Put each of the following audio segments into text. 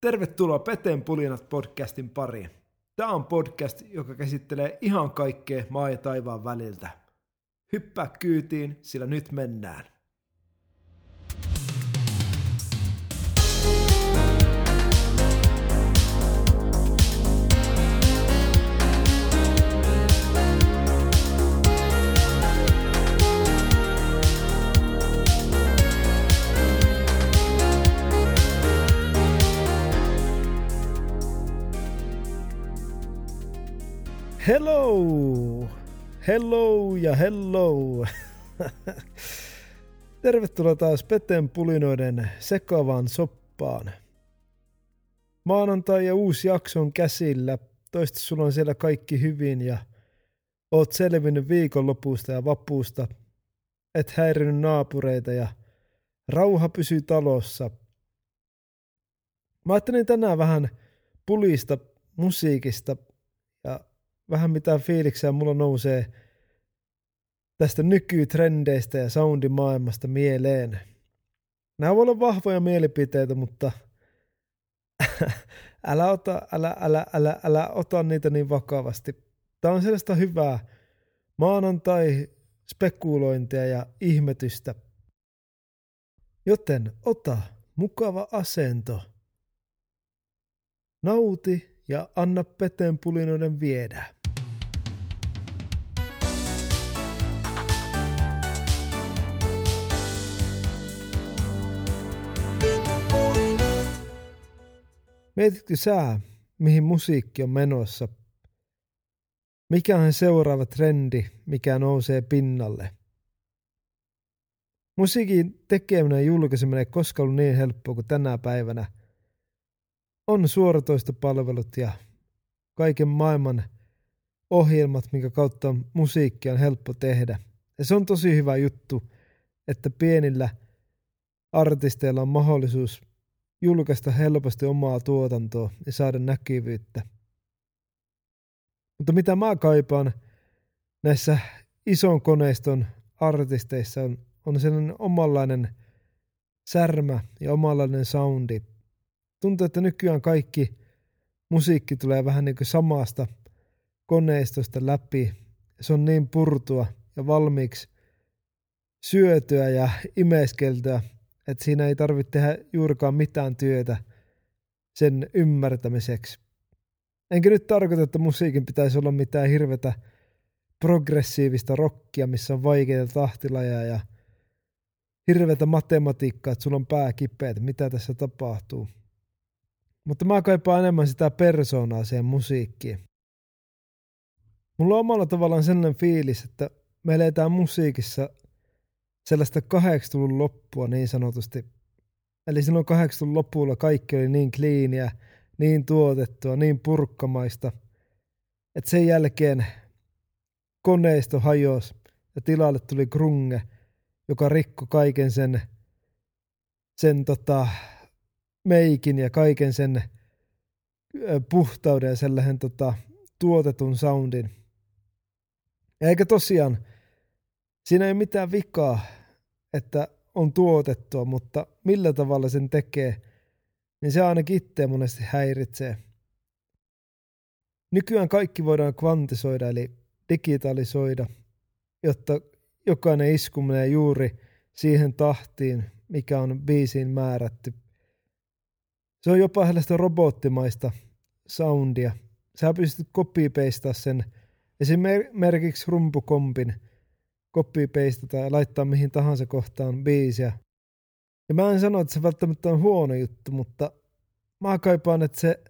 Tervetuloa Peteen pulinat podcastin pariin. Tämä on podcast, joka käsittelee ihan kaikkea maa ja taivaan väliltä. Hyppää kyytiin, sillä nyt mennään. Hello! Hello ja hello! Tervetuloa taas Peten pulinoiden sekavaan soppaan. Maanantai ja uusi jakso on käsillä. Toista sulla on siellä kaikki hyvin ja oot selvinnyt viikonlopusta ja vapuusta. Et häirinyt naapureita ja rauha pysyy talossa. Mä ajattelin tänään vähän pulista musiikista vähän mitä fiiliksiä mulla nousee tästä nykytrendeistä ja soundimaailmasta mieleen. Nämä voi olla vahvoja mielipiteitä, mutta älä, ota, älä, älä, älä, älä ota niitä niin vakavasti. Tämä on sellaista hyvää maanantai spekulointia ja ihmetystä. Joten ota mukava asento. Nauti ja anna peteen pulinoiden viedä. Mietitkö sä, mihin musiikki on menossa? Mikä on seuraava trendi, mikä nousee pinnalle? Musiikin tekeminen ja julkaiseminen ei koskaan ollut niin helppoa kuin tänä päivänä. On suoratoistopalvelut ja kaiken maailman ohjelmat, minkä kautta musiikkia on helppo tehdä. Ja se on tosi hyvä juttu, että pienillä artisteilla on mahdollisuus julkaista helposti omaa tuotantoa ja saada näkyvyyttä. Mutta mitä mä kaipaan näissä ison koneiston artisteissa on, on sellainen omanlainen särmä ja omanlainen soundi. Tuntuu, että nykyään kaikki musiikki tulee vähän niin kuin samasta koneistosta läpi. Se on niin purtua ja valmiiksi syötyä ja imeskeltyä, että siinä ei tarvitse tehdä juurikaan mitään työtä sen ymmärtämiseksi. Enkä nyt tarkoita, että musiikin pitäisi olla mitään hirvetä progressiivista rockia, missä on vaikeita tahtilaja ja hirveätä matematiikkaa, että sulla on pää kipeä, että mitä tässä tapahtuu. Mutta mä kaipaan enemmän sitä persoonaa siihen musiikkiin. Mulla on omalla tavallaan sellainen fiilis, että me eletään musiikissa sellaista 80-luvun loppua niin sanotusti. Eli silloin 80-luvun lopulla kaikki oli niin kliiniä, niin tuotettua, niin purkkamaista, että sen jälkeen koneisto hajosi ja tilalle tuli grunge, joka rikko kaiken sen, sen tota, meikin ja kaiken sen puhtauden ja sellaisen tota, tuotetun soundin. Eikä tosiaan, siinä ei ole mitään vikaa että on tuotettua, mutta millä tavalla sen tekee, niin se ainakin itseä monesti häiritsee. Nykyään kaikki voidaan kvantisoida eli digitalisoida, jotta jokainen isku menee juuri siihen tahtiin, mikä on biisiin määrätty. Se on jopa sellaista robottimaista soundia. Sä pystyt copy sen esimerkiksi rumpukompin – copy tai laittaa mihin tahansa kohtaan biisiä. Ja mä en sano, että se välttämättä on huono juttu, mutta mä kaipaan, että se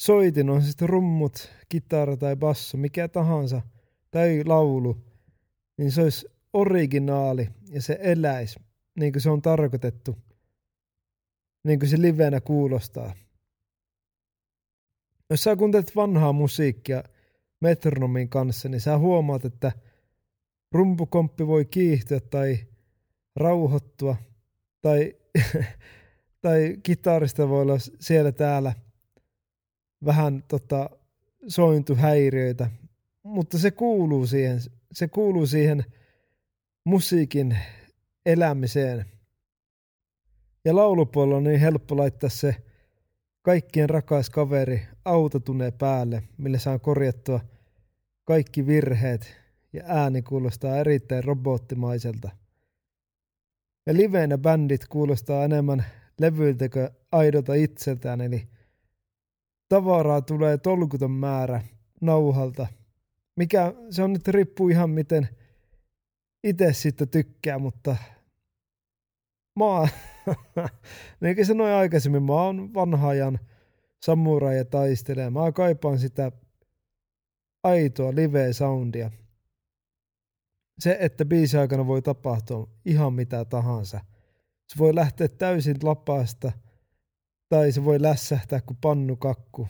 soitin, on se sitten rummut, kitara tai basso, mikä tahansa, tai laulu, niin se olisi originaali ja se eläisi niin kuin se on tarkoitettu, niin kuin se livenä kuulostaa. Jos sä kuuntelet vanhaa musiikkia metronomin kanssa, niin sä huomaat, että – rumpukomppi voi kiihtyä tai rauhoittua tai, tai kitarista voi olla siellä täällä vähän tota, sointuhäiriöitä, mutta se kuuluu siihen, se kuuluu siihen musiikin elämiseen. Ja laulupuolella on niin helppo laittaa se kaikkien rakas kaveri autotune päälle, millä saa korjattua kaikki virheet ja ääni kuulostaa erittäin robottimaiselta. Ja liveenä bändit kuulostaa enemmän levyiltä kuin aidolta itseltään, eli tavaraa tulee tolkuton määrä nauhalta. Mikä se on nyt riippuu ihan miten itse sitten tykkää, mutta mä oon, niin kuin sanoin aikaisemmin, mä oon vanha ajan samurai ja. Mä kaipaan sitä aitoa live-soundia. Se, että biisi aikana voi tapahtua ihan mitä tahansa. Se voi lähteä täysin lapaasta tai se voi lässähtää kuin pannukakku,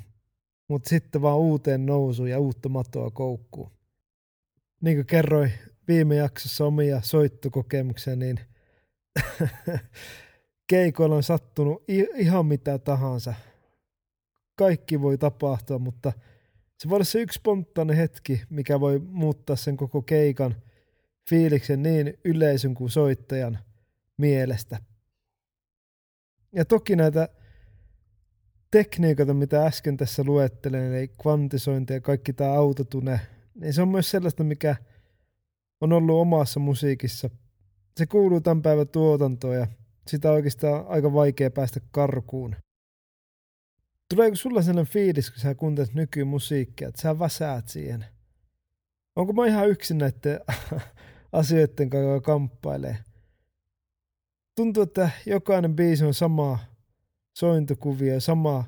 mutta sitten vaan uuteen nousuun ja uutta matoa koukkuun. Niin kuin kerroin viime jaksossa omia soittokokemuksia, niin keikoilla on sattunut ihan mitä tahansa. Kaikki voi tapahtua, mutta se voi olla se yksi spontaani hetki, mikä voi muuttaa sen koko keikan fiiliksen niin yleisön kuin soittajan mielestä. Ja toki näitä tekniikoita, mitä äsken tässä luettelen, eli kvantisointi ja kaikki tämä autotune, niin se on myös sellaista, mikä on ollut omassa musiikissa. Se kuuluu tämän päivän tuotantoon ja sitä on oikeastaan aika vaikea päästä karkuun. Tuleeko sulla sellainen fiilis, kun sä kuuntelet nykymusiikkia, että sä väsäät siihen? Onko mä ihan yksin näiden asioiden kanssa kamppailee? Tuntuu, että jokainen biisi on sama sointukuvia, sama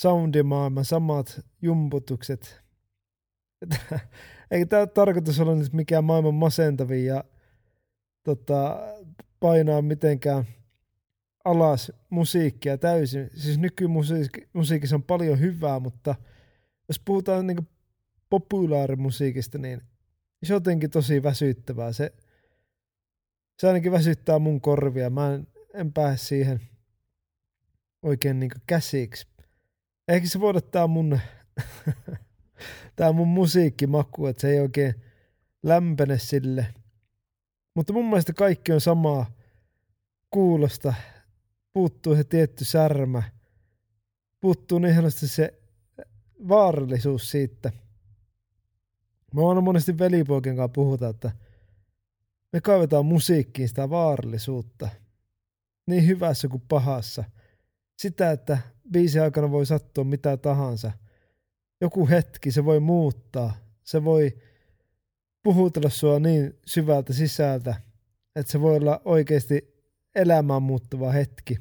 soundimaailma, samat jumputukset. Eikä tämä tarkoitus olla nyt mikään maailman masentavin ja tota, painaa mitenkään alas musiikkia täysin. Siis nykymusiikissa on paljon hyvää, mutta jos puhutaan niin populaarimusiikista, niin se on jotenkin tosi väsyttävää. Se, se ainakin väsyttää mun korvia. Mä en, en pääse siihen oikein niin käsiksi. Ehkä se voi olla tää mun, tää mun musiikkimaku, että se ei oikein lämpene sille. Mutta mun mielestä kaikki on samaa kuulosta. Puuttuu se tietty särmä. Puuttuu niin se vaarallisuus siitä. Mä oon monesti velipoikien kanssa puhuta, että me kaivetaan musiikkiin sitä vaarallisuutta. Niin hyvässä kuin pahassa. Sitä, että biisi aikana voi sattua mitä tahansa. Joku hetki se voi muuttaa. Se voi puhutella sua niin syvältä sisältä, että se voi olla oikeasti elämään muuttuva hetki.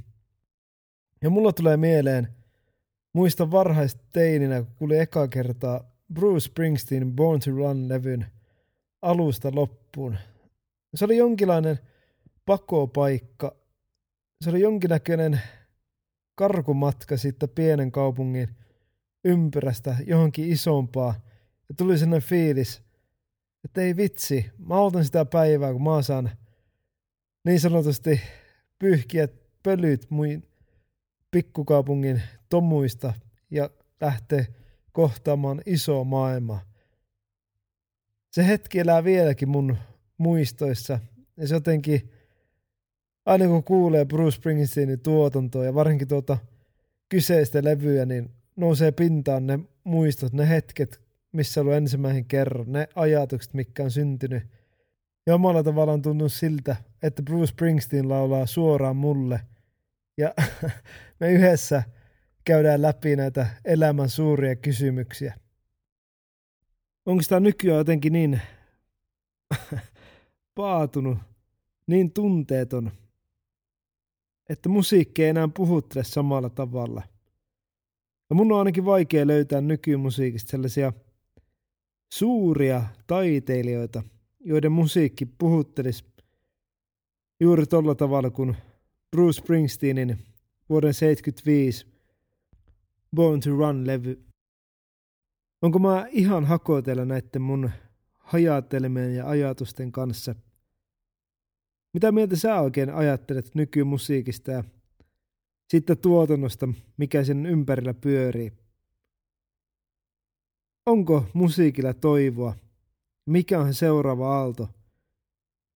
Ja mulla tulee mieleen, muista varhaista teininä, kun kuuli eka kertaa Bruce Springsteen Born to Run-levyn alusta loppuun. Se oli jonkinlainen pakopaikka. Se oli jonkinnäköinen karkumatka siitä pienen kaupungin ympyrästä johonkin isompaa. Ja tuli sellainen fiilis, että ei vitsi, mä autan sitä päivää, kun mä saan niin sanotusti pyyhkiä pölyt muin pikkukaupungin tomuista ja lähtee kohtaamaan iso maailma. Se hetki elää vieläkin mun muistoissa ja se jotenkin, aina kun kuulee Bruce Springsteenin tuotantoa ja varsinkin tuota kyseistä levyä, niin nousee pintaan ne muistot, ne hetket, missä ollut ensimmäisen kerran, ne ajatukset, mikä on syntynyt. Ja omalla tavallaan tuntunut siltä, että Bruce Springsteen laulaa suoraan mulle. Ja me yhdessä käydään läpi näitä elämän suuria kysymyksiä. Onko tämä nykyään jotenkin niin paatunut, niin tunteeton, että musiikki ei enää puhuttele samalla tavalla. Ja mun on ainakin vaikea löytää nykymusiikista sellaisia suuria taiteilijoita, joiden musiikki puhuttelisi juuri tolla tavalla kuin Bruce Springsteenin vuoden 75 Born to Run-levy. Onko mä ihan hakoitella näiden mun hajatelmien ja ajatusten kanssa? Mitä mieltä sä oikein ajattelet nykymusiikista ja sitten tuotannosta, mikä sen ympärillä pyörii? Onko musiikilla toivoa? Mikä on se seuraava aalto,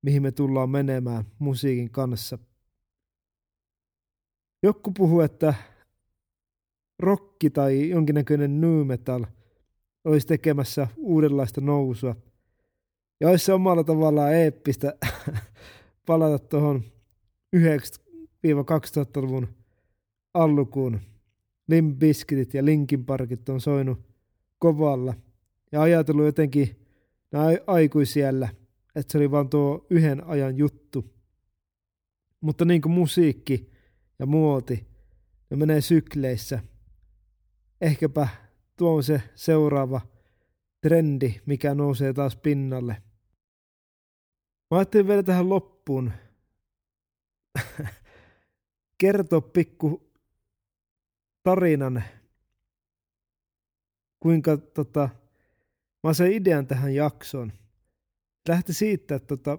mihin me tullaan menemään musiikin kanssa? Joku puhuu, että rokki tai jonkinnäköinen new metal olisi tekemässä uudenlaista nousua. Ja olisi se omalla tavallaan eeppistä palata tuohon 90-2000-luvun allukuun. Limp Bizkitit ja Linkin Parkit on soinut kovalla. Ja ajatellut jotenkin aikuisiellä, että se oli vaan tuo yhden ajan juttu. Mutta niin kuin musiikki ja muoti, ne menee sykleissä. Ehkäpä tuo on se seuraava trendi, mikä nousee taas pinnalle. Mä ajattelin vielä tähän loppuun kertoa pikku tarinan, kuinka tota, mä sain idean tähän jaksoon. Lähti siitä, että tota,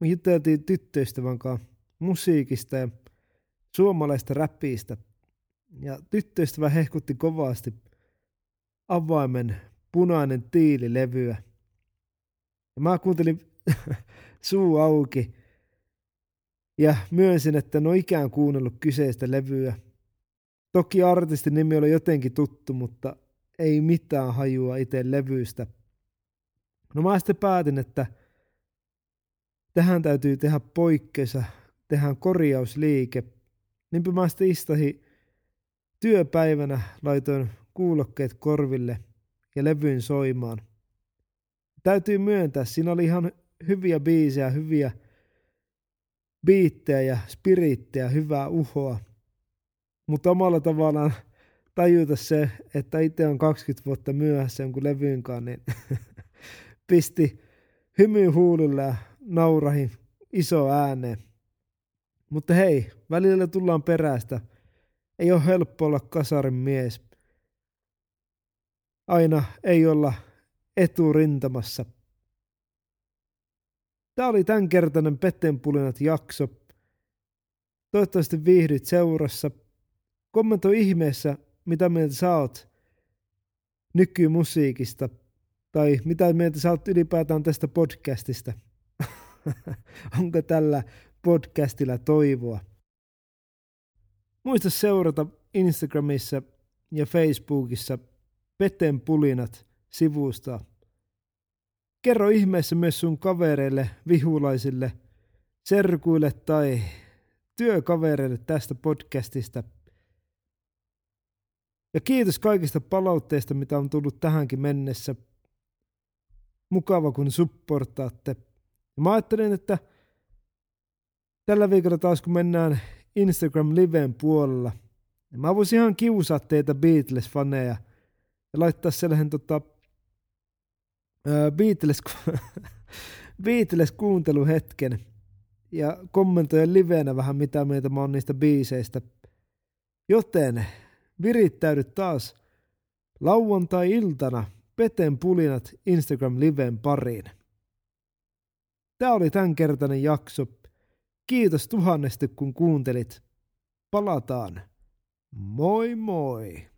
me juteltiin tyttöystävän kanssa musiikista ja suomalaista räpistä. Ja tyttöystävä hehkutti kovasti avaimen punainen tiililevyä. Ja mä kuuntelin suu auki ja myönsin, että en ole ikään kuunnellut kyseistä levyä. Toki artistin nimi oli jotenkin tuttu, mutta ei mitään hajua itse levystä. No mä sitten päätin, että tähän täytyy tehdä poikkeus, tehdään korjausliike. Niinpä mä sitten istahin työpäivänä, laitoin kuulokkeet korville ja levyn soimaan. Täytyy myöntää, siinä oli ihan hyviä biisejä, hyviä biittejä ja spirittejä, hyvää uhoa. Mutta omalla tavallaan tajuta se, että itse on 20 vuotta myöhässä jonkun levyynkaan, niin pisti hymy huululle ja naurahin iso ääneen. Mutta hei, välillä tullaan perästä. Ei ole helppo olla kasarin mies. Aina ei olla eturintamassa. Tämä oli tämänkertainen Pettenpulinat jakso. Toivottavasti viihdyt seurassa. Kommentoi ihmeessä, mitä mieltä sä oot nykymusiikista. Tai mitä mieltä sä oot ylipäätään tästä podcastista. Onko tällä podcastilla toivoa? Muista seurata Instagramissa ja Facebookissa Peten pulinat sivusta. Kerro ihmeessä myös sun kavereille, vihulaisille, serkuille tai työkavereille tästä podcastista. Ja kiitos kaikista palautteista, mitä on tullut tähänkin mennessä. Mukava, kun supportaatte. Mä ajattelin, että tällä viikolla taas kun mennään Instagram Liven puolella, niin mä voisin ihan kiusaa teitä Beatles-faneja ja laittaa sellaisen tota, Beatles, Beatles kuunteluhetken ja kommentoida livenä vähän mitä mieltä mä oon niistä biiseistä. Joten virittäydy taas lauantai-iltana Peten pulinat Instagram liven pariin. Tämä oli tämänkertainen jakso. Kiitos tuhannesti kun kuuntelit. Palataan. Moi moi!